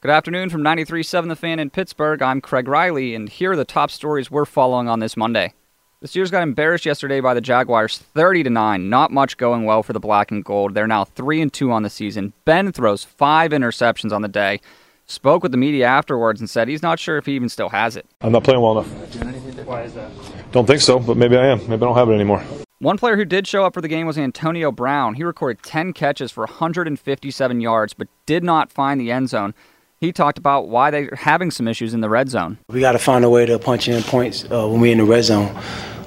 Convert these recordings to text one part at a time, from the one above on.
Good afternoon from 93.7 The Fan in Pittsburgh. I'm Craig Riley, and here are the top stories we're following on this Monday. The Steelers got embarrassed yesterday by the Jaguars 30 to 9. Not much going well for the black and gold. They're now 3 and 2 on the season. Ben throws 5 interceptions on the day. Spoke with the media afterwards and said he's not sure if he even still has it. I'm not playing well enough. Why is that? Don't think so, but maybe I am. Maybe I don't have it anymore. One player who did show up for the game was Antonio Brown. He recorded 10 catches for 157 yards, but did not find the end zone. He talked about why they're having some issues in the red zone. We got to find a way to punch in points uh, when we're in the red zone.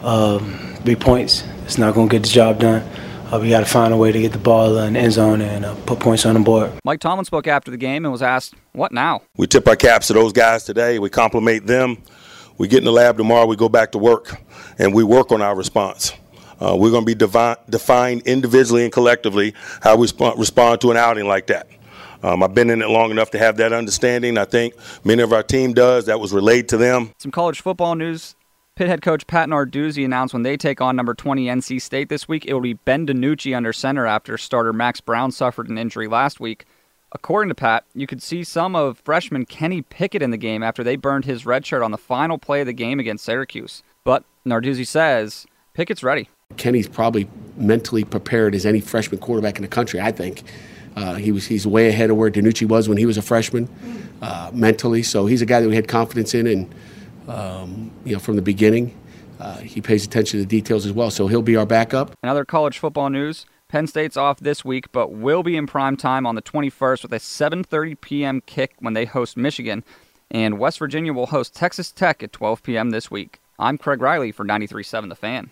Um, three points, it's not going to get the job done. Uh, we got to find a way to get the ball in the end zone and uh, put points on the board. Mike Tomlin spoke after the game and was asked, What now? We tip our caps to those guys today. We compliment them. We get in the lab tomorrow, we go back to work, and we work on our response. Uh, we're going to be devi- defined individually and collectively how we sp- respond to an outing like that. Um, I've been in it long enough to have that understanding. I think many of our team does. That was relayed to them. Some college football news. Pitt head coach Pat Narduzzi announced when they take on number 20 NC State this week, it will be Ben DiNucci under center after starter Max Browne suffered an injury last week. According to Pat, you could see some of freshman Kenny Pickett in the game after they burned his red shirt on the final play of the game against Syracuse. But Narduzzi says Pickett's ready. Kenny's probably mentally prepared as any freshman quarterback in the country, I think. Uh, he was he's way ahead of where DiNucci was when he was a freshman uh, mentally. So he's a guy that we had confidence in, and um, you know from the beginning, uh, he pays attention to the details as well. So he'll be our backup. Another college football news: Penn State's off this week, but will be in prime time on the 21st with a 7:30 p.m. kick when they host Michigan, and West Virginia will host Texas Tech at 12 p.m. this week. I'm Craig Riley for 93.7 The Fan.